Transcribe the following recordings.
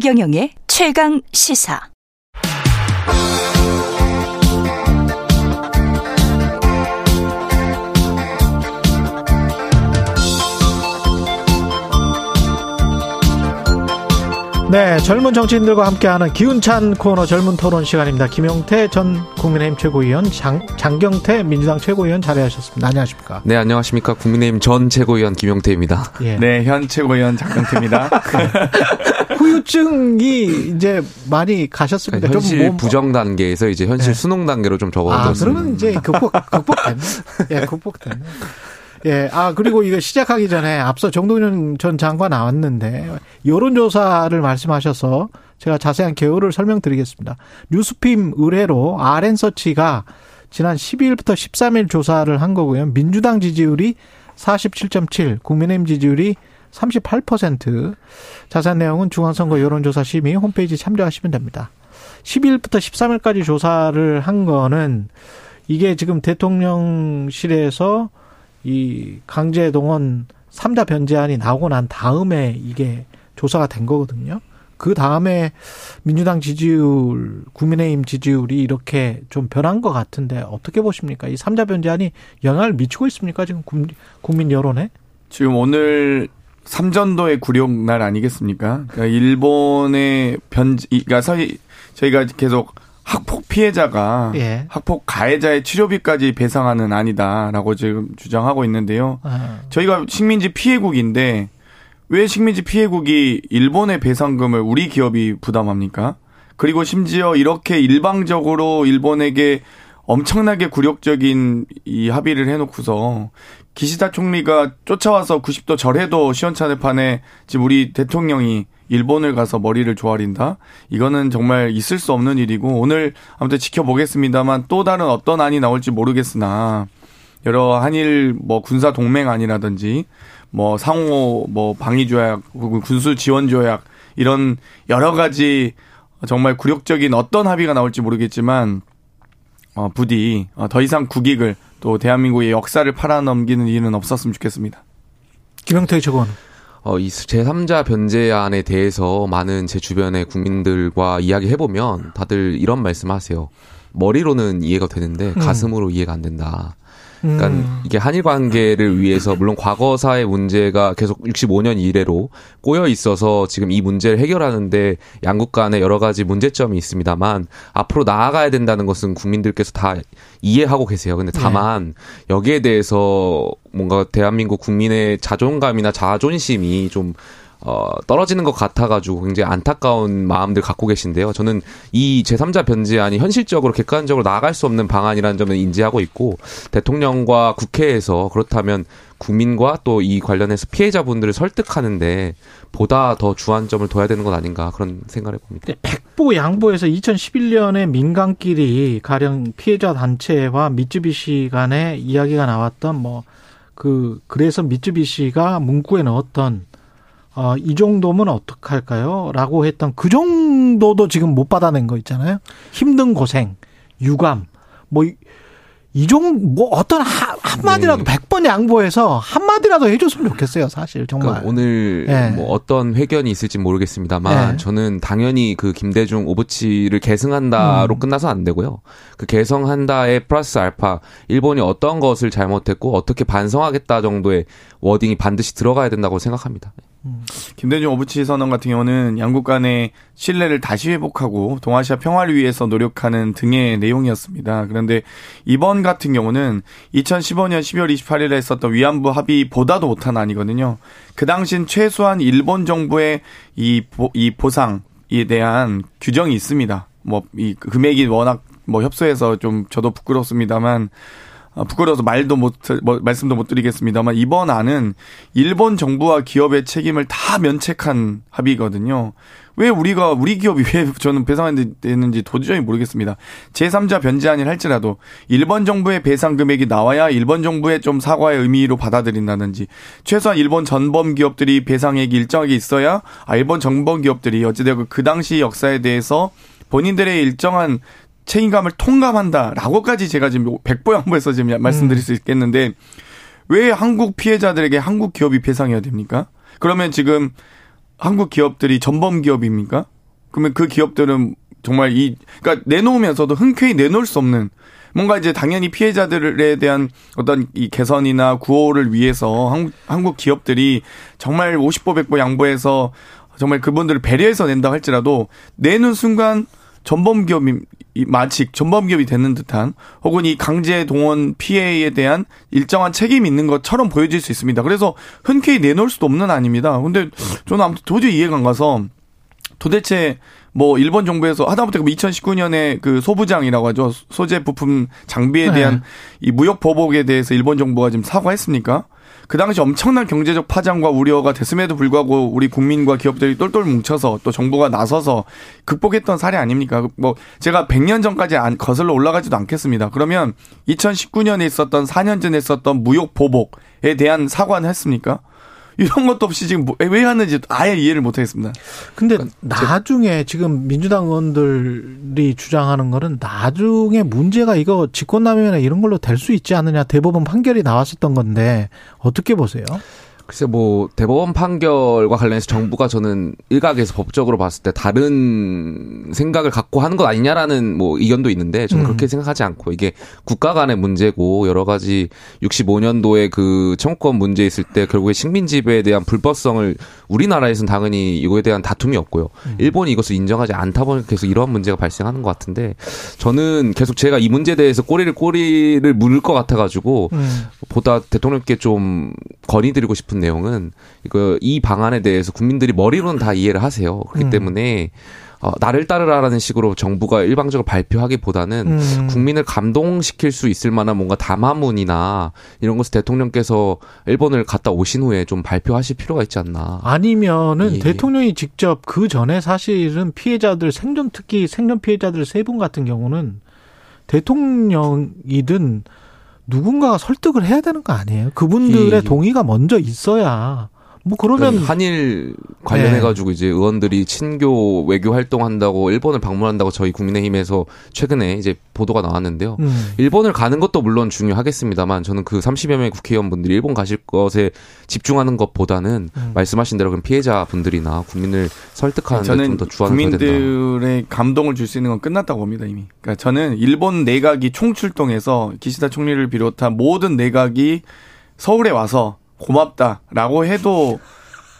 최경영의 최강 시사. 네, 젊은 정치인들과 함께하는 기운찬 코너 젊은 토론 시간입니다. 김용태 전 국민의힘 최고위원, 장, 장경태 민주당 최고위원 자리하셨습니다. 안녕하십니까? 네, 안녕하십니까? 국민의힘 전 최고위원 김용태입니다. 예. 네, 현 최고위원 장경태입니다. 후유증이 이제 많이 가셨습니다. 그러니까 현실 뭐, 부정 단계에서 이제 현실 네. 수능 단계로 좀 적어졌습니다. 아, 그러면 이제 극복 극복됐네. 예, 극복됐네. 예, 아, 그리고 이거 시작하기 전에 앞서 정동윤 전 장관 나왔는데, 여론조사를 말씀하셔서 제가 자세한 개요를 설명드리겠습니다. 뉴스핌 의뢰로 RN서치가 지난 12일부터 13일 조사를 한 거고요. 민주당 지지율이 47.7, 국민의힘 지지율이 38%. 자세한 내용은 중앙선거 여론조사 심의 홈페이지 참조하시면 됩니다. 12일부터 13일까지 조사를 한 거는 이게 지금 대통령실에서 이 강제 동원 3자 변제안이 나오고 난 다음에 이게 조사가 된 거거든요. 그 다음에 민주당 지지율, 국민의힘 지지율이 이렇게 좀 변한 것 같은데 어떻게 보십니까? 이 3자 변제안이 영향을 미치고 있습니까? 지금 국민 여론에? 지금 오늘 삼전도의 굴욕 날 아니겠습니까? 그러니까 일본의 변, 그러니까 저희가 계속 학폭 피해자가 예. 학폭 가해자의 치료비까지 배상하는 아니다라고 지금 주장하고 있는데요. 아. 저희가 식민지 피해국인데 왜 식민지 피해국이 일본의 배상금을 우리 기업이 부담합니까? 그리고 심지어 이렇게 일방적으로 일본에게 엄청나게 굴욕적인 이 합의를 해놓고서 기시다 총리가 쫓아와서 90도 절해도 시원찮을 판에 지금 우리 대통령이 일본을 가서 머리를 조아린다? 이거는 정말 있을 수 없는 일이고 오늘 아무튼 지켜보겠습니다만 또 다른 어떤 안이 나올지 모르겠으나 여러 한일 뭐 군사 동맹 안이라든지 뭐 상호 뭐 방위 조약 군수 지원 조약 이런 여러 가지 정말 굴욕적인 어떤 합의가 나올지 모르겠지만 어 부디 어, 더 이상 국익을 또 대한민국의 역사를 팔아넘기는 일은 없었으면 좋겠습니다. 김영태 최고원. 어, 이 제3자 변제안에 대해서 많은 제 주변의 국민들과 이야기해보면 다들 이런 말씀 하세요. 머리로는 이해가 되는데 음. 가슴으로 음. 이해가 안 된다. 그러니까 음. 이게 한일 관계를 위해서 물론 과거사의 문제가 계속 65년 이래로 꼬여 있어서 지금 이 문제를 해결하는데 양국 간에 여러 가지 문제점이 있습니다만 앞으로 나아가야 된다는 것은 국민들께서 다 이해하고 계세요. 근데 다만 네. 여기에 대해서 뭔가 대한민국 국민의 자존감이나 자존심이 좀 어, 떨어지는 것 같아가지고 굉장히 안타까운 마음들 갖고 계신데요. 저는 이 제3자 변제안이 현실적으로 객관적으로 나아갈 수 없는 방안이라는 점을 인지하고 있고 대통령과 국회에서 그렇다면 국민과 또 이 관련해서 피해자분들을 설득하는데 보다 더 주안점을 둬야 되는 것 아닌가 그런 생각을 해봅니다. 백보 양보에서 2011년에 민간끼리 가령 피해자 단체와 미쯔비시 간에 이야기가 나왔던 뭐 그 그래서 미쯔비시가 문구에 넣었던 어, 이 정도면 어떡할까요? 라고 했던 그 정도도 지금 못 받아낸 거 있잖아요. 힘든 고생, 유감, 뭐, 이 종, 뭐, 어떤 하, 한마디라도 네. 100번 양보해서 한마디라도 해줬으면 좋겠어요, 사실, 정말. 그러니까 오늘 네. 뭐 어떤 회견이 있을지 모르겠습니다만, 네. 저는 당연히 그 김대중 오부치를 계승한다로 음. 끝나서 안 되고요. 그 개성한다에 플러스 알파, 일본이 어떤 것을 잘못했고, 어떻게 반성하겠다 정도의 워딩이 반드시 들어가야 된다고 생각합니다. 김대중 오부치 선언 같은 경우는 양국 간의 신뢰를 다시 회복하고 동아시아 평화를 위해서 노력하는 등의 내용이었습니다. 그런데 이번 같은 경우는 2015년 12월 28일에 있었던 위안부 합의보다도 못한 아니거든요. 그 당시엔 최소한 일본 정부의 이, 보, 이 보상에 대한 규정이 있습니다. 뭐 이 금액이 워낙 뭐 협소해서 좀 저도 부끄럽습니다만 어, 부끄러워서 말도 못, 뭐, 말씀도 못 드리겠습니다만 이번 안은 일본 정부와 기업의 책임을 다 면책한 합의거든요. 왜 우리가, 우리 기업이 왜 저는 배상되는지 도저히 모르겠습니다. 제3자 변제안이 할지라도 일본 정부의 배상 금액이 나와야 일본 정부의 좀 사과의 의미로 받아들인다든지 최소한 일본 전범 기업들이 배상액이 일정하게 있어야 아, 일본 전범 기업들이 어찌되고 그 당시 역사에 대해서 본인들의 일정한 책임감을 통감한다라고까지 제가 지금 백보양보해서 지금 말씀드릴 음. 수 있겠는데 왜 한국 피해자들에게 한국 기업이 배상해야 됩니까? 그러면 지금 한국 기업들이 전범 기업입니까? 그러면 그 기업들은 정말 이 그러니까 내놓으면서도 흔쾌히 내놓을 수 없는 뭔가 이제 당연히 피해자들에 대한 어떤 이 개선이나 구호를 위해서 한국, 한국 기업들이 정말 50보 100보 양보해서 정말 그분들을 배려해서 낸다 할지라도 내는 순간 전범 기업 이 마치 전범 기업이 되는 듯한 혹은 이 강제 동원 피해에 대한 일정한 책임이 있는 것처럼 보여질 수 있습니다. 그래서 흔쾌히 내놓을 수도 없는 아닙니다. 근데 저는 아무튼 도저히 이해가 안 가서 도대체 뭐 일본 정부에서 하다못해 2019년에 그 소부장이라고 하죠 소재 부품 장비에 대한 네. 이 무역 보복에 대해서 일본 정부가 지금 사과했습니까? 그 당시 엄청난 경제적 파장과 우려가 됐음에도 불구하고 우리 국민과 기업들이 똘똘 뭉쳐서 또 정부가 나서서 극복했던 사례 아닙니까? 뭐 제가 100년 전까지 안 거슬러 올라가지도 않겠습니다. 그러면 2019년에 있었던 4년 전에 있었던 무역 보복에 대한 사과는 했습니까? 이런 것도 없이 지금 뭐, 왜 하는지 아예 이해를 못 하겠습니다. 근데 그러니까 나중에 지금 민주당 의원들이 주장하는 거는 나중에 문제가 이거 직권남용이나 이런 걸로 될 수 있지 않느냐 대법원 판결이 나왔었던 건데 어떻게 보세요? 글쎄 뭐 대법원 판결과 관련해서 정부가 저는 일각에서 법적으로 봤을 때 다른 생각을 갖고 하는 것 아니냐라는 뭐 의견도 있는데 저는 음. 그렇게 생각하지 않고 이게 국가 간의 문제고 여러 가지 65년도에 그 청구권 문제 있을 때 결국에 식민 지배에 대한 불법성을 우리나라에서는 당연히 이거에 대한 다툼이 없고요. 음. 일본이 이것을 인정하지 않다 보니까 계속 이러한 문제가 발생하는 것 같은데 저는 계속 제가 이 문제에 대해서 꼬리를 꼬리를 물을 것 같아 가지고 음. 보다 대통령께 좀 건의드리고 싶은 내용은 이거 이 방안에 대해서 국민들이 머리로는 다 이해를 하세요. 그렇기 음. 때문에 어, 나를 따르라라는 식으로 정부가 일방적으로 발표하기보다는 음. 국민을 감동시킬 수 있을 만한 뭔가 담화문이나 이런 것을 대통령께서 일본을 갔다 오신 후에 좀 발표하실 필요가 있지 않나. 아니면은 예. 대통령이 직접 그 전에 사실은 피해자들 생존 특히 생존 피해자들 세 분 같은 경우는 대통령이든 누군가가 설득을 해야 되는 거 아니에요? 그분들의 예. 동의가 먼저 있어야 뭐 그러면 그러니까 한일 관련해 가지고 네. 이제 의원들이 친교 외교 활동한다고 일본을 방문한다고 저희 국민의힘에서 최근에 이제 보도가 나왔는데요. 음. 일본을 가는 것도 물론 중요하겠습니다만 저는 그 30여 명의 국회의원분들이 일본 가실 것에 집중하는 것보다는 음. 말씀하신 대로 그럼 피해자 분들이나 국민을 설득하는 데 좀더 주안을 국민들의 감동을 줄 수 있는 건 끝났다고 봅니다 이미. 그러니까 저는 일본 내각이 총출동해서 기시다 총리를 비롯한 모든 내각이 서울에 와서 고맙다라고 해도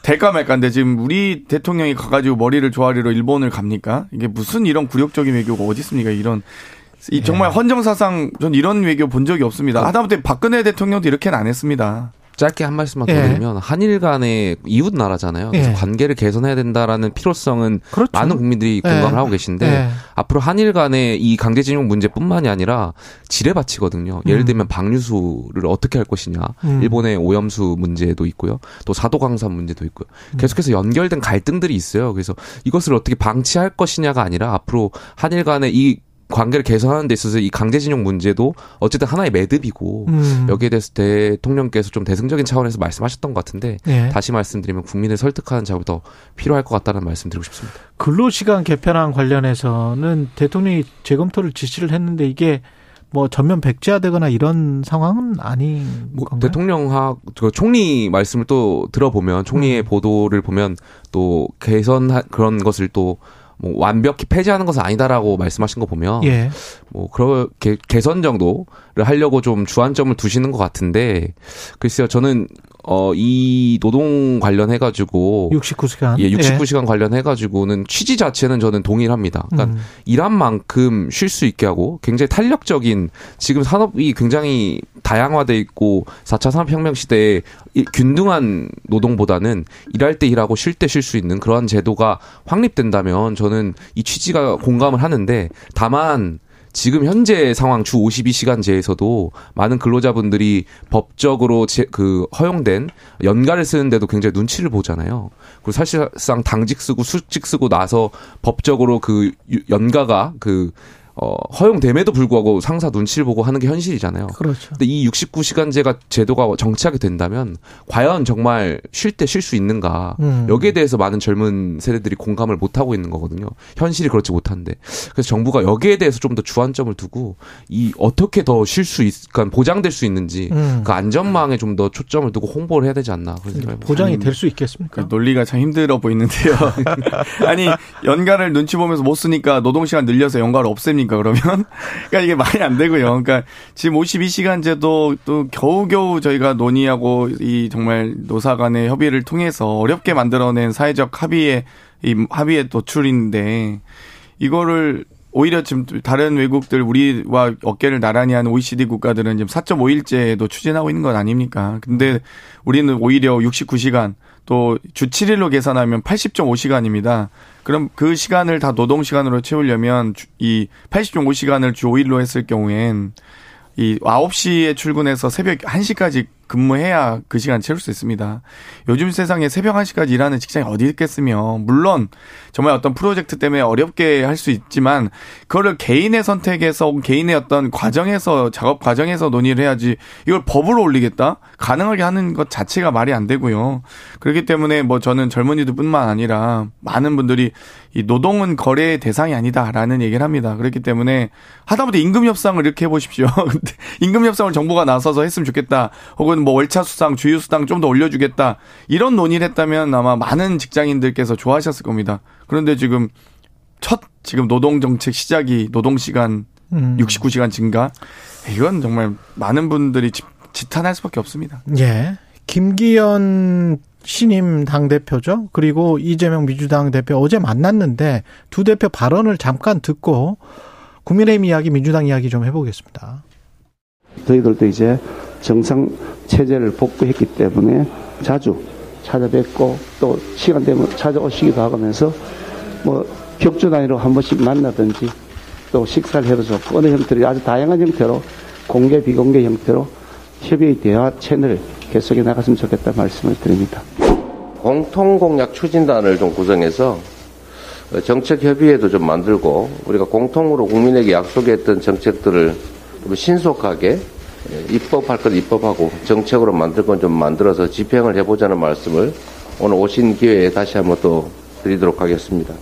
될까 말까인데 지금 우리 대통령이 가가지고 머리를 조아리로 일본을 갑니까? 이게 무슨 이런 굴욕적인 외교가 어디 있습니까? 이런 이 정말 예. 헌정사상 전 이런 외교 본 적이 없습니다. 하다못해 박근혜 대통령도 이렇게는 안 했습니다. 짧게 한 말씀만 더 예. 드리면 한일 간의 이웃 나라잖아요. 그래서 예. 관계를 개선해야 된다라는 필요성은 그렇죠. 많은 국민들이 공감을 예. 하고 계신데 예. 앞으로 한일 간의 이 강제징용 문제뿐만이 아니라 지뢰 밭이거든요. 예를 음. 들면 방류수를 어떻게 할 것이냐. 음. 일본의 오염수 문제도 있고요. 또 사도광산 문제도 있고요. 음. 계속해서 연결된 갈등들이 있어요. 그래서 이것을 어떻게 방치할 것이냐가 아니라 앞으로 한일 간의 이 관계를 개선하는 데 있어서 이 강제징용 문제도 어쨌든 하나의 매듭이고 음. 여기에 대해서 대통령께서 좀 대승적인 차원에서 말씀하셨던 것 같은데 예. 다시 말씀드리면 국민을 설득하는 작업이 더 필요할 것 같다는 말씀 드리고 싶습니다. 근로시간 개편안 관련해서는 대통령이 재검토를 지시를 했는데 이게 뭐 전면 백지화되거나 이런 상황은 아닌 뭐 건가요? 대통령하 그 총리 말씀을 또 들어보면 총리의 음. 보도를 보면 또 개선 그런 것을 또 뭐 완벽히 폐지하는 것은 아니다라고 말씀하신 거 보면 예. 뭐 그렇게 개선 정도를 하려고 좀 주안점을 두시는 것 같은데 글쎄요 저는 어, 이 노동 관련해가지고. 69시간. 예, 69시간 예. 관련해가지고는 취지 자체는 저는 동의를 합니다. 그러니까 음. 일한 만큼 쉴 수 있게 하고 굉장히 탄력적인 지금 산업이 굉장히 다양화돼 있고 4차 산업혁명 시대에 균등한 노동보다는 일할 때 일하고 쉴 때 쉴 수 있는 그러한 제도가 확립된다면 저는 이 취지가 공감을 하는데 다만 지금 현재 상황 주 52시간제에서도 많은 근로자분들이 법적으로 제, 그 허용된 연가를 쓰는데도 굉장히 눈치를 보잖아요. 그리고 사실상 당직 쓰고 수직 쓰고 나서 법적으로 그 연가가 그 어, 허용됨에도 불구하고 상사 눈치를 보고 하는 게 현실이잖아요. 그렇죠. 근데 이 69시간제가 제도가 정치하게 된다면 과연 정말 쉴 때 쉴 수 있는가? 음. 여기에 대해서 많은 젊은 세대들이 공감을 못 하고 있는 거거든요. 현실이 그렇지 못한데. 그래서 정부가 여기에 대해서 좀 더 주안점을 두고 이 어떻게 더 쉴 수 있, 그러니까 보장될 수 있는지 음. 그 안전망에 좀 더 초점을 두고 홍보를 해야 되지 않나 그런 생각이 보장이 될 수 있겠습니까? 그 논리가 참 힘들어 보이는데요. 아니 연가를 눈치 보면서 못 쓰니까 노동 시간 늘려서 연가를 없앱니까 그러면? 그러니까 이게 말이 안 되고요. 그러니까 지금 52시간제도 또 겨우겨우 저희가 논의하고 이 정말 노사 간의 협의를 통해서 어렵게 만들어낸 사회적 합의의 이 합의의 도출인데 이거를 오히려 지금 다른 외국들 우리와 어깨를 나란히 하는 OECD 국가들은 지금 4.5일제도 추진하고 있는 건 아닙니까? 근데 우리는 오히려 69시간 또 주 7일로 계산하면 80.5시간입니다. 그럼 그 시간을 다 노동 시간으로 채우려면 이 80.5시간을 주 5일로 했을 경우엔 이 9시에 출근해서 새벽 1시까지 근무해야 그 시간 채울 수 있습니다. 요즘 세상에 새벽 1시까지 일하는 직장이 어디 있겠으며, 물론 정말 어떤 프로젝트 때문에 어렵게 할 수 있지만, 그거를 개인의 선택에서, 개인의 어떤 과정에서, 작업 과정에서 논의를 해야지, 이걸 법으로 올리겠다? 가능하게 하는 것 자체가 말이 안 되고요. 그렇기 때문에 뭐 저는 젊은이들 뿐만 아니라 많은 분들이 이 노동은 거래의 대상이 아니다라는 얘기를 합니다. 그렇기 때문에 하다못해 임금 협상을 이렇게 해보십시오. 임금 협상을 정부가 나서서 했으면 좋겠다. 혹은 뭐 월차 수당, 주유 수당 좀 더 올려주겠다. 이런 논의를 했다면 아마 많은 직장인들께서 좋아하셨을 겁니다. 그런데 지금 첫 지금 노동 정책 시작이 노동 시간 음. 69시간 증가 이건 정말 많은 분들이 지탄할 수밖에 없습니다. 예. 김기현 신임 당 대표죠. 그리고 이재명 민주당 대표 어제 만났는데 두 대표 발언을 잠깐 듣고 국민의힘 이야기, 민주당 이야기 좀 해보겠습니다. 저희들도 이제 정상 체제를 복구했기 때문에 자주 찾아뵙고 또 시간 되면 찾아오시기도 하면서 뭐 격주 단위로 한 번씩 만나든지 또 식사를 해도 좋고 어느 형태로 아주 다양한 형태로 공개 비공개 형태로 협의 대화 채널 계속해 나갔으면 좋겠다 말씀을 드립니다. 공통 공약 추진단을 좀 구성해서 정책 협의회도 좀 만들고 우리가 공통으로 국민에게 약속했던 정책들을 좀 신속하게 입법할 것 입법하고 정책으로 만들 건 좀 만들어서 집행을 해보자는 말씀을 오늘 오신 기회에 다시 한번 또 드리도록 하겠습니다.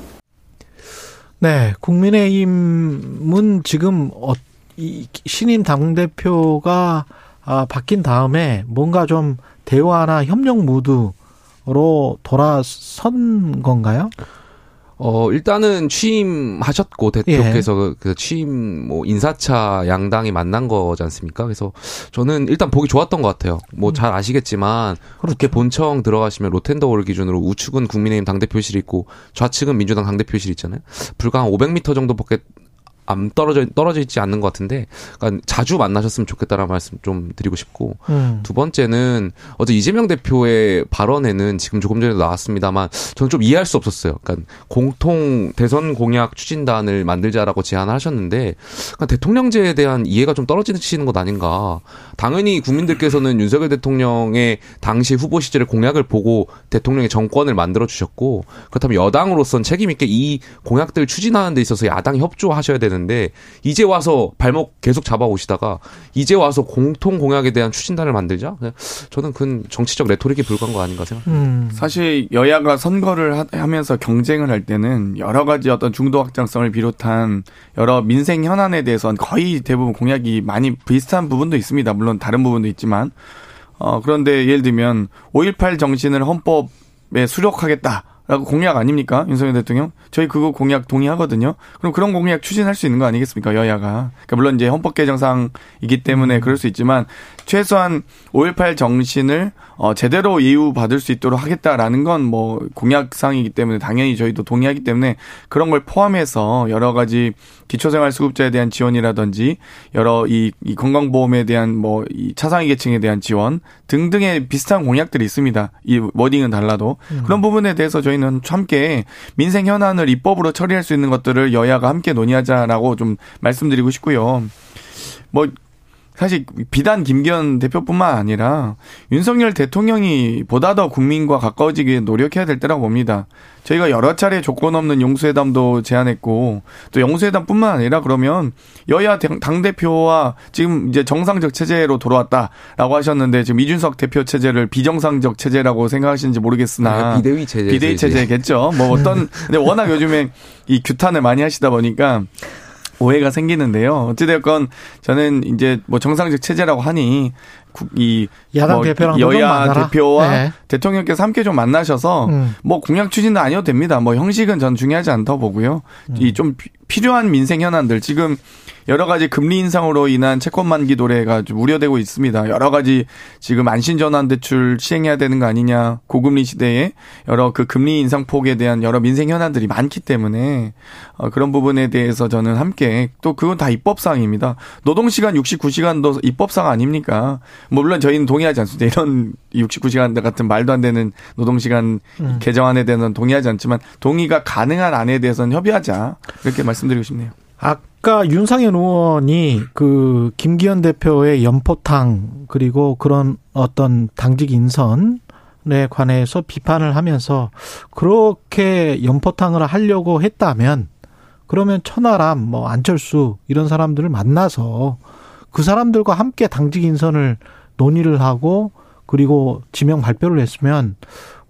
네, 국민의힘은 지금 어, 이 신임 당 대표가 아, 바뀐 다음에 뭔가 좀 대화나 협력 무드로 돌아선 건가요? 어, 일단은 취임하셨고, 대표께서 예. 그 취임, 뭐, 인사차 양당이 만난 거지 않습니까? 그래서 저는 일단 보기 좋았던 것 같아요. 뭐, 잘 아시겠지만, 그렇죠. 국회 본청 들어가시면 로텐더홀 기준으로 우측은 국민의힘 당대표실이 있고, 좌측은 민주당 당대표실 있잖아요. 불과 한 500m 정도밖에 안 떨어져 떨어져 있지 않는 것 같은데 그러니까 자주 만나셨으면 좋겠다라는 말씀 좀 드리고 싶고 음. 두 번째는 어제 이재명 대표의 발언에는 지금 조금 전에도 나왔습니다만 저는 좀 이해할 수 없었어요. 그러니까 공통 대선 공약 추진단을 만들자라고 제안을 하셨는데 그러니까 대통령제에 대한 이해가 좀 떨어지시는 것 아닌가. 당연히 국민들께서는 윤석열 대통령의 당시 후보 시절의 공약을 보고 대통령의 정권을 만들어 주셨고 그렇다면 여당으로선 책임 있게 이 공약들 추진하는 데 있어서 야당이 협조하셔야 되는 되는데 이제 와서 발목 계속 잡아오시다가 이제 와서 공통 공약에 대한 추진단을 만들자? 저는 그 정치적 레토릭에 불과한 거 아닌가 생각합니다. 음. 사실 여야가 선거를 하 면서 경쟁을 할 때는 여러 가지 어떤 중도 확장성을 비롯한 여러 민생 현안에 대해서는 거의 대부분 공약이 많이 비슷한 부분도 있습니다. 물론 다른 부분도 있지만 어 그런데 예를 들면 5.18 정신을 헌법에 수록하겠다. 라고 공약 아닙니까? 윤석열 대통령? 저희 그거 공약 동의하거든요. 그럼 그런 공약 추진할 수 있는 거 아니겠습니까? 여야가. 그러니까 물론 이제 헌법 개정상이기 때문에 음. 그럴 수 있지만 최소한 5.18 정신을 어 제대로 이유 받을 수 있도록 하겠다라는 건 뭐 공약상이기 때문에 당연히 저희도 동의하기 때문에 그런 걸 포함해서 여러 가지 기초생활 수급자에 대한 지원이라든지 여러 이, 이 건강보험에 대한 뭐 이 차상위 계층에 대한 지원 등등의 비슷한 공약들이 있습니다. 이 워딩은 달라도 음. 그런 부분에 대해서 저희 는 함께 민생 현안을 입법으로 처리할 수 있는 것들을 여야가 함께 논의하자라고 좀 말씀드리고 싶고요. 뭐 사실 비단 김기현 대표뿐만 아니라 윤석열 대통령이 보다 더 국민과 가까워지기 노력해야 될 때라고 봅니다. 저희가 여러 차례 조건 없는 용수회담도 제안했고 또 용수회담뿐만 아니라 그러면 여야 당 대표와 지금 이제 정상적 체제로 돌아왔다라고 하셨는데 지금 이준석 대표 체제를 비정상적 체제라고 생각하시는지 모르겠으나 네, 비대위 체제 비대위 체제겠죠. 뭐 어떤 근데 워낙 요즘에 이 규탄을 많이 하시다 보니까 오해가 생기는데요. 어찌되었건 저는 이제 뭐 정상적 체제라고 하니 이 야당 뭐 대표랑 여야 대표와 네. 대통령께서 함께 좀 만나셔서 음. 뭐 공약 추진도 아니어도 됩니다. 뭐 형식은 전 중요하지 않다고 보고요. 음. 이좀 필요한 민생 현안들 지금 여러 가지 금리 인상으로 인한 채권 만기 도래가 좀 우려되고 있습니다. 여러 가지 지금 안신 전환 대출 시행해야 되는 거 아니냐. 고금리 시대에 여러 그 금리 인상 폭에 대한 여러 민생 현안들이 많기 때문에 어 그런 부분에 대해서 저는 함께 또 그건 다 입법 사항입니다. 노동 시간 69시간도 입법 사항 아닙니까? 뭐 물론 저희는 동의하지 않습니다. 이런 69시간 같은 말도 안 되는 노동 시간 음. 개정안에 대해서는 동의하지 않지만 동의가 가능한 안에 대해서는 협의하자. 이렇게 말씀 드리고 싶네요. 아까 윤상현 의원이 그 김기현 대표의 연포탕 그리고 그런 어떤 당직 인선에 관해서 비판을 하면서 그렇게 연포탕을 하려고 했다면 그러면 천하람 뭐 안철수 이런 사람들을 만나서 그 사람들과 함께 당직 인선을 논의를 하고 그리고 지명 발표를 했으면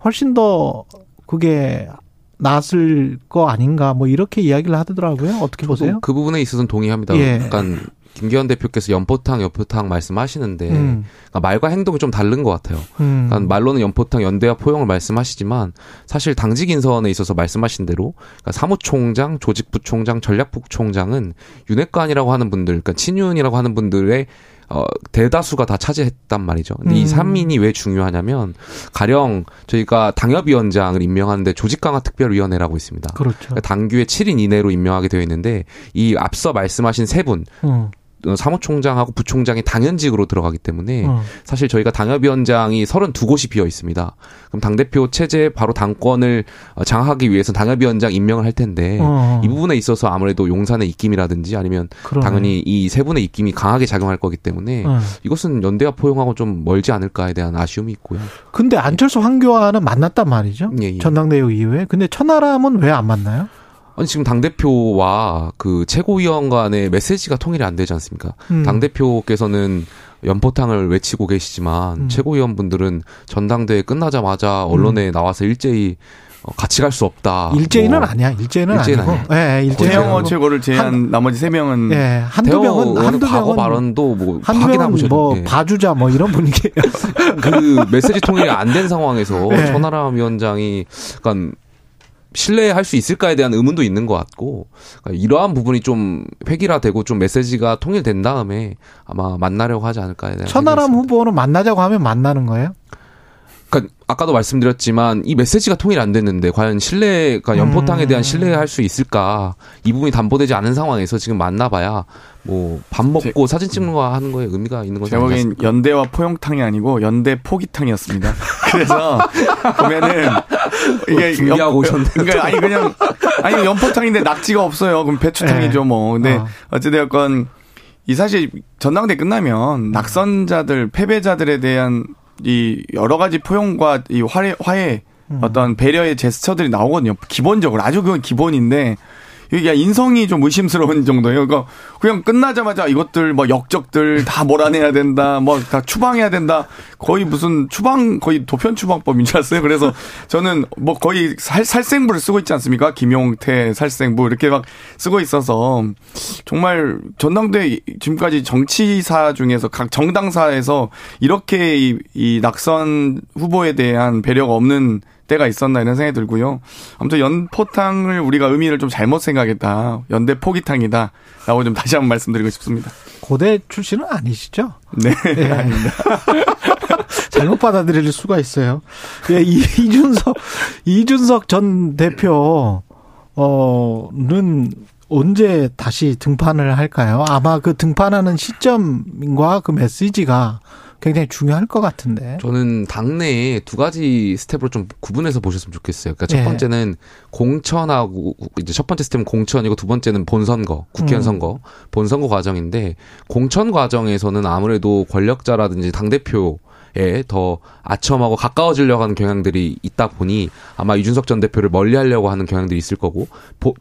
훨씬 더 그게 나았을 거 아닌가 뭐 이렇게 이야기를 하더라고요. 어떻게 보세요? 그 부분에 있어서는 동의합니다. 예. 약간 김기현 대표께서 연포탕 연포탕 말씀하시는데 음. 그러니까 말과 행동이 좀 다른 것 같아요. 음. 그러니까 말로는 연포탕 연대와 포용을 말씀하시지만 사실 당직 인선에 있어서 말씀하신 대로 그러니까 사무총장, 조직부총장, 전략부총장은 윤핵관이라고 하는 분들, 그러니까 친윤이라고 하는 분들의 어, 대다수가 다 차지했단 말이죠. 근데 음. 이 3인이 왜 중요하냐면 가령 저희가 당협위원장을 임명하는데 조직강화 특별위원회라고 있습니다. 그렇죠. 그러니까 당규의 7인 이내로 임명하게 되어 있는데 이 앞서 말씀하신 세 분, 음. 어, 사무총장하고 부총장이 당연직으로 들어가기 때문에 어. 사실 저희가 당협위원장이 32곳이 비어 있습니다. 그럼 당대표 체제 바로 당권을 어, 장악하기 위해서 당협위원장 임명을 할 텐데 어. 이 부분에 있어서 아무래도 용산의 입김이라든지 아니면 그러네. 당연히 이 세 분의 입김이 강하게 작용할 거기 때문에 어. 이것은 연대와 포용하고 좀 멀지 않을까에 대한 아쉬움이 있고요. 근데 안철수 황교안은 만났단 말이죠. 예, 예. 전당대회 이후에. 근데 천하람은 왜 안 만나요? 아니 지금 당 대표와 그 최고위원 간의 메시지가 통일이 안 되지 않습니까? 음. 당 대표께서는 연포탕을 외치고 계시지만 음. 최고위원 분들은 전당대회 끝나자마자 언론에 음. 나와서 일제히 어, 같이 갈 수 없다. 일제인은 뭐. 아니야. 일제인은, 일제인 아니고. 예, 네, 일제인. 태영호 최고를 제한 한, 나머지 세 명은 예, 한두 명은 한두 과거 발언도 뭐 확인하고 뭐 예. 봐주자 뭐 이런 분위기예요. 그 메시지 통일이 안 된 상황에서 예. 천하람 위원장이 약간 신뢰할 수 있을까에 대한 의문도 있는 것 같고 그러니까 이러한 부분이 좀 획일화되고 좀 메시지가 통일된 다음에 아마 만나려고 하지 않을까에 대한 천하람 후보는 만나자고 하면 만나는 거예요? 그러니까 아까도 말씀드렸지만 이 메시지가 통일 안 됐는데 과연 신뢰가 연포탕에 대한 음. 신뢰할 수 있을까 이 부분이 담보되지 않은 상황에서 지금 만나봐야 뭐 밥 먹고 제, 사진 찍는 거 하는 거에 의미가 있는 거죠. 제목엔 연대와 포용탕이 아니고 연대 포기탕이었습니다. 그래서 보면은 이게 준비하고 오셨는데 그러니까 아니 그냥 아니 연포탕인데 낙지가 없어요. 그럼 배추탕이죠 네. 뭐. 근데 어. 어찌되었건 이 사실 전당대 끝나면 낙선자들 패배자들에 대한 이 여러 가지 포용과 이 화해, 화해 음. 어떤 배려의 제스처들이 나오거든요. 기본적으로 아주 그건 기본인데 이게 인성이 좀 의심스러운 정도예요. 그러니까 그냥 끝나자마자 이것들 뭐 역적들 다 몰아내야 된다, 뭐 다 추방해야 된다. 거의 무슨 추방 거의 도편 추방법인 줄 알았어요. 그래서 저는 뭐 거의 살, 살생부를 쓰고 있지 않습니까? 김용태 살생부 이렇게 막 쓰고 있어서 정말 전당대 지금까지 정치사 중에서 각 정당사에서 이렇게 이, 이 낙선 후보에 대한 배려가 없는 때가 있었나 이런 생각이 들고요. 아무튼 연포탕을 우리가 의미를 좀 잘못 생각했다. 연대 포기탕이다. 라고 좀 다시 한번 말씀드리고 싶습니다. 고대 출신은 아니시죠? 네. 네. 아닙니다. 잘못 받아들일 수가 있어요. 예, 이준석, 이준석 전 대표, 어,는 언제 다시 등판을 할까요? 아마 그 등판하는 시점과 그 메시지가 굉장히 중요할 것 같은데. 저는 당내에 두 가지 스텝으로 좀 구분해서 보셨으면 좋겠어요. 그러니까 첫 예. 번째는 공천하고 이제 첫 번째 스텝은 공천이고 두 번째는 본선거, 국회의원 음. 선거, 본선거 과정인데 공천 과정에서는 아무래도 권력자라든지 당 대표 더 아첨하고 가까워지려고 하는 경향들이 있다 보니 아마 이준석 전 대표를 멀리하려고 하는 경향들이 있을 거고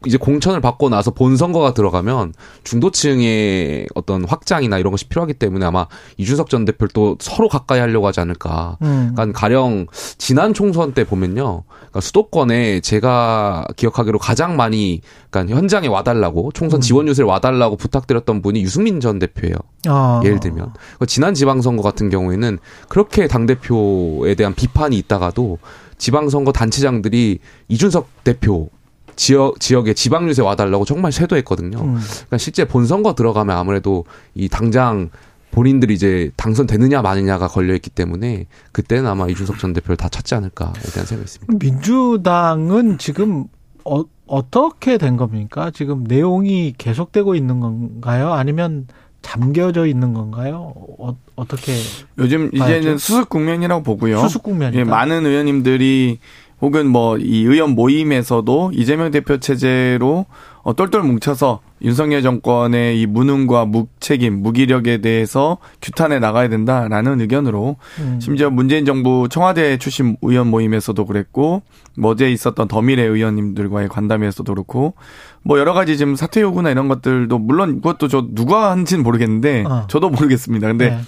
이제 공천을 받고 나서 본 선거가 들어가면 중도층의 어떤 확장이나 이런 것이 필요하기 때문에 아마 이준석 전 대표를 또 서로 가까이 하려고 하지 않을까. 음. 그러니까 가령 지난 총선 때 보면요, 그러니까 수도권에 제가 기억하기로 가장 많이 그러니까 현장에 와달라고 총선 음. 지원 유세를 와달라고 부탁드렸던 분이 유승민 전 대표예요. 아. 예를 들면 지난 지방선거 같은 경우에는 그렇게 당 대표에 대한 비판이 있다가도 지방선거 단체장들이 이준석 대표 지역 지역에 지방 유세 와달라고 정말 쇄도했거든요. 음. 그러니까 실제 본선거 들어가면 아무래도 이 당장 본인들이 이제 당선되느냐 마느냐가 걸려 있기 때문에 그때는 아마 이준석 전 대표를 다 찾지 않을까에 대한 생각이 있습니다. 민주당은 지금 어, 어떻게 된 겁니까? 지금 내용이 계속되고 있는 건가요? 아니면 잠겨져 있는 건가요? 어, 떻게 요즘 봐야죠? 이제는 수습 국면이라고 보고요. 수습 국면. 예, 많은 의원님들이 혹은 뭐 이 의원 모임에서도 이재명 대표 체제로 어, 똘똘 뭉쳐서 윤석열 정권의 이 무능과 무책임, 무기력에 대해서 규탄해 나가야 된다라는 의견으로 음. 심지어 문재인 정부 청와대 출신 의원 모임에서도 그랬고 뭐 어제 있었던 더미래 의원님들과의 관담에서도 그렇고 뭐 여러 가지 지금 사퇴 요구나 이런 것들도 물론 그것도 저 누가 한지는 모르겠는데 어. 저도 모르겠습니다. 근데 네.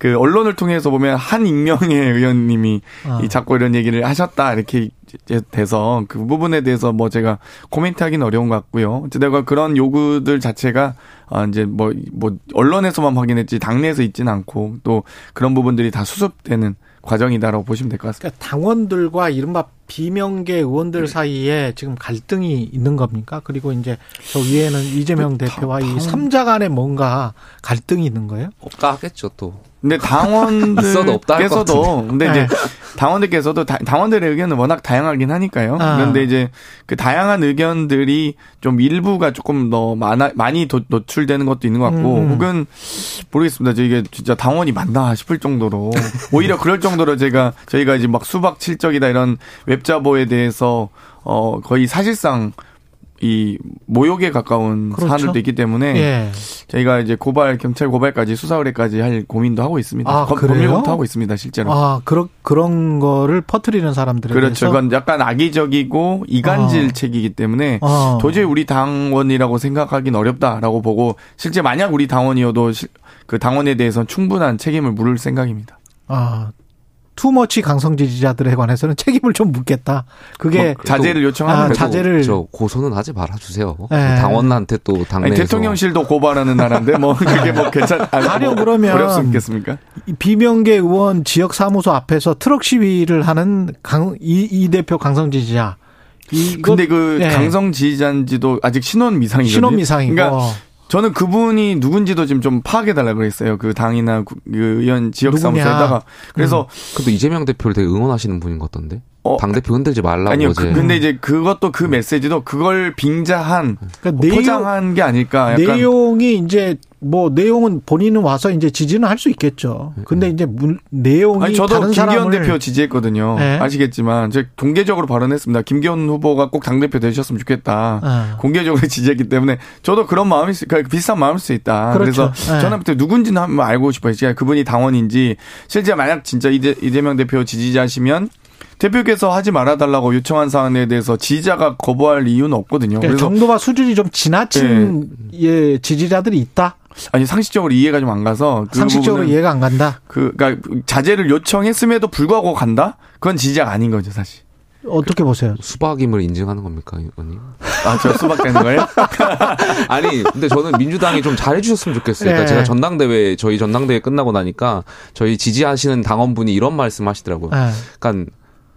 그 언론을 통해서 보면 한 익명의 의원님이 어. 이 자꾸 이런 얘기를 하셨다 이렇게 돼서 그 부분에 대해서 뭐 제가 코멘트하기는 어려운 것 같고요. 어쨌든 그런 요구들 자체가 아 이제 뭐뭐 뭐 언론에서만 확인했지 당내에서 있지는 않고 또 그런 부분들이 다 수습되는 과정이다라고 보시면 될 것 같습니다. 그러니까 당원들과 이른바 비명계 의원들 사이에 지금 갈등이 있는 겁니까? 그리고 이제 저 위에는 이재명 그 대표와 이 삼자 간에 뭔가 갈등이 있는 거예요? 없다 하겠죠 또. 근데 당원들께서도 근데 이제 네. 당원들께서도 당원들의 의견은 워낙 다양하긴 하니까요. 아. 그런데 이제 그 다양한 의견들이 좀 일부가 조금 더 많아 많이 도, 노출되는 것도 있는 것 같고 음. 혹은 모르겠습니다. 저 이게 진짜 당원이 맞나 싶을 정도로 오히려 그럴 정도로 제가 저희가 이제 막 수박 칠적이다 이런 웹자보에 대해서 어 거의 사실상 이 모욕에 가까운 그렇죠. 사안들도 있기 때문에 예. 저희가 이제 고발 경찰 고발까지 수사 의뢰까지 할 고민도 하고 있습니다. 아, 법률부터 하고 있습니다, 실제로. 아, 그런 그런 거를 퍼뜨리는 사람들에 그렇죠. 이건 약간 악의적이고 이간질책이기 아. 때문에 아. 도저히 우리 당원이라고 생각하기는 어렵다라고 보고 실제 만약 우리 당원이어도 그 당원에 대해서는 충분한 책임을 물을 생각입니다. 아, 투머치 강성 지지자들에 관해서는 책임을 좀 묻겠다. 그게 뭐 자제를 요청하는 아, 자제를 저 고소는 하지 말아 주세요. 네. 당원한테 또 당내 대통령실도 고발하는 나라인데 뭐 그게 뭐 괜찮 아니 뭐 그러면 어렵습니까? 비명계 의원 지역 사무소 앞에서 트럭 시위를 하는 강, 이, 이 대표 강성 지지자 이 근데 그 네. 강성 지지자인지도 아직 신원 미상이거든요. 신원 미상이고. 그러니까 저는 그분이 누군지도 지금 좀 파악해 달라 그랬어요. 그 당이나 그 의원 지역 사무소에다가 그래서 음. 근데 이재명 대표를 되게 응원하시는 분인 것 같던데. 어, 당 대표 흔들지 말라고 아니요. 그, 근데 이제 그것도 그 메시지도 그걸 빙자한 그러니까 내용, 포장한 게 아닐까. 약간. 내용이 이제 뭐 내용은 본인은 와서 이제 지지는 할 수 있겠죠. 근데 음. 이제 문, 내용이 아니, 저도 다른 김기현. 대표 지지했거든요. 네. 아시겠지만 제가 공개적으로 발언했습니다. 김기현 후보가 꼭 당 대표 되셨으면 좋겠다. 네. 공개적으로 지지했기 때문에 저도 그런 마음이 그 비슷한 마음일 수 있다. 그렇죠. 그래서 네. 저는 누군지는 한번 알고 싶어요. 그분이 당원인지 실제 만약 진짜 이재, 이재명 대표 지지자시면 대표께서 하지 말아달라고 요청한 사안에 대해서 지지자가 거부할 이유는 없거든요. 그러니까 정도와 수준이 좀 지나친 네. 예, 지지자들이 있다. 아니 상식적으로 이해가 좀 안 가서 그 상식적으로 이해가 안 간다. 그 그러니까 자제를 요청했음에도 불구하고 간다? 그건 지지자가 아닌 거죠 사실. 어떻게 보세요? 수박임을 인증하는 겁니까, 의원님? 아, 저 수박 되는 거예요? 아니, 근데 저는 민주당이 좀 잘해주셨으면 좋겠어요. 그러니까 네. 제가 전당대회, 저희 전당대회 끝나고 나니까 저희 지지하시는 당원분이 이런 말씀 하시더라고요. 네. 그러니까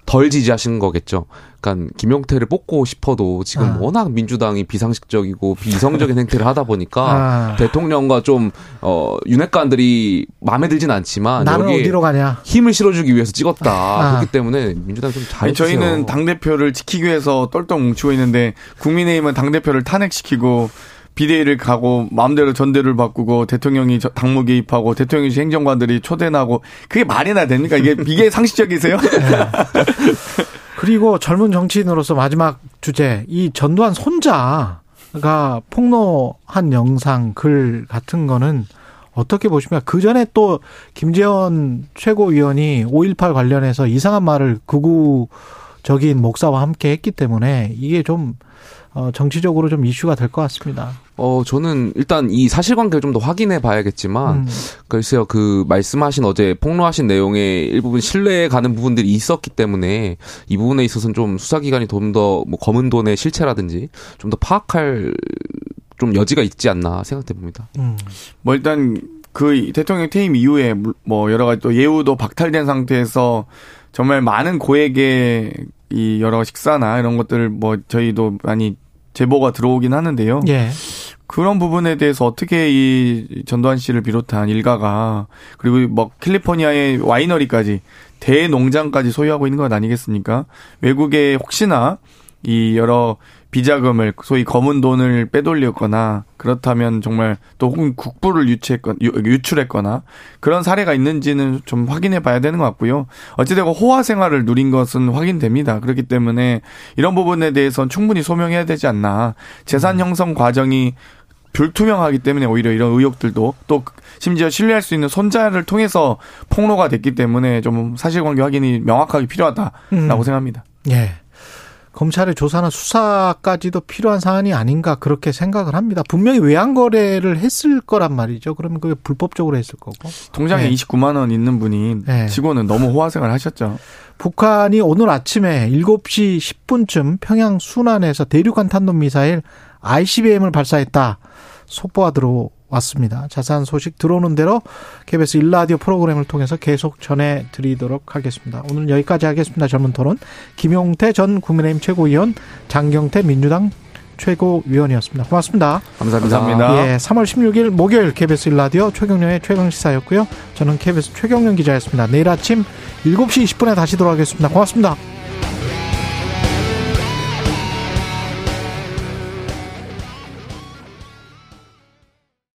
덜 지지하신 거겠죠. 그러니까 김용태를 뽑고 싶어도 지금 아. 워낙 민주당이 비상식적이고 비이성적인 행태를 하다 보니까 아. 대통령과 좀 어, 윤핵관들이 마음에 들진 않지만 나는 어디로 가냐 힘을 실어주기 위해서 찍었다 아. 그렇기 때문에 민주당 좀잘 저희는 당 대표를 지키기 위해서 똘똘 뭉치고 있는데 국민의힘은 당 대표를 탄핵시키고 비대위를 가고 마음대로 전대를 바꾸고 대통령이 당무 개입하고 대통령이 행정관들이 초대나고 그게 말이나 됩니까? 이게 이게 상식적이세요? 네. 그리고 젊은 정치인으로서 마지막 주제 이 전두환 손자가 폭로한 영상 글 같은 거는 어떻게 보십니까? 그 전에 또 김재원 최고위원이 5.18 관련해서 이상한 말을 극우적인 목사와 함께 했기 때문에 이게 좀 어, 정치적으로 좀 이슈가 될 것 같습니다. 어, 저는 일단 이 사실관계를 좀 더 확인해 봐야겠지만, 음. 글쎄요, 그 말씀하신 어제 폭로하신 내용에 일부분 신뢰에 가는 부분들이 있었기 때문에 이 부분에 있어서는 좀 수사기관이 좀 더 뭐 검은 돈의 실체라든지 좀 더 파악할 좀 여지가 있지 않나 생각해 봅니다. 음. 뭐 일단 그 대통령 퇴임 이후에 뭐 여러 가지 또 예우도 박탈된 상태에서 정말 많은 고액의 이 여러 식사나 이런 것들을 뭐 저희도 많이 제보가 들어오긴 하는데요. 예. 그런 부분에 대해서 어떻게 이 전두환 씨를 비롯한 일가가 그리고 뭐 캘리포니아의 와이너리까지 대농장까지 소유하고 있는 것 아니겠습니까? 외국에 혹시나 이 여러 비자금을 소위 검은 돈을 빼돌렸거나 그렇다면 정말 또 혹은 국부를 유치했거나 유출했거나 그런 사례가 있는지는 좀 확인해 봐야 되는 것 같고요. 어찌되고 호화 생활을 누린 것은 확인됩니다. 그렇기 때문에 이런 부분에 대해서는 충분히 소명해야 되지 않나. 재산 형성 과정이 불투명하기 때문에 오히려 이런 의혹들도 또 심지어 신뢰할 수 있는 손자를 통해서 폭로가 됐기 때문에 좀 사실관계 확인이 명확하게 필요하다라고 음. 생각합니다. 예. 검찰의 조사나 수사까지도 필요한 사안이 아닌가 그렇게 생각을 합니다. 분명히 외환 거래를 했을 거란 말이죠. 그러면 그게 불법적으로 했을 거고. 통장에 네. 29만 원 있는 분이 네. 치고는 너무 호화생활 하셨죠. 북한이 오늘 아침에 7시 10분쯤 평양 순안에서 대륙간 탄도 미사일 ICBM을 발사했다. 속보가 들어 왔습니다. 자세한 소식 들어오는 대로 KBS 일라디오 프로그램을 통해서 계속 전해드리도록 하겠습니다. 오늘 여기까지 하겠습니다. 젊은 토론 김용태 전 국민의힘 최고위원 장경태 민주당 최고위원이었습니다. 고맙습니다. 감사합니다. 감사합니다. 예, 3월 16일 목요일 KBS 일라디오 최경련의 최강시사였고요. 저는 KBS 최경련 기자였습니다. 내일 아침 7시 20분에 다시 돌아오겠습니다. 고맙습니다.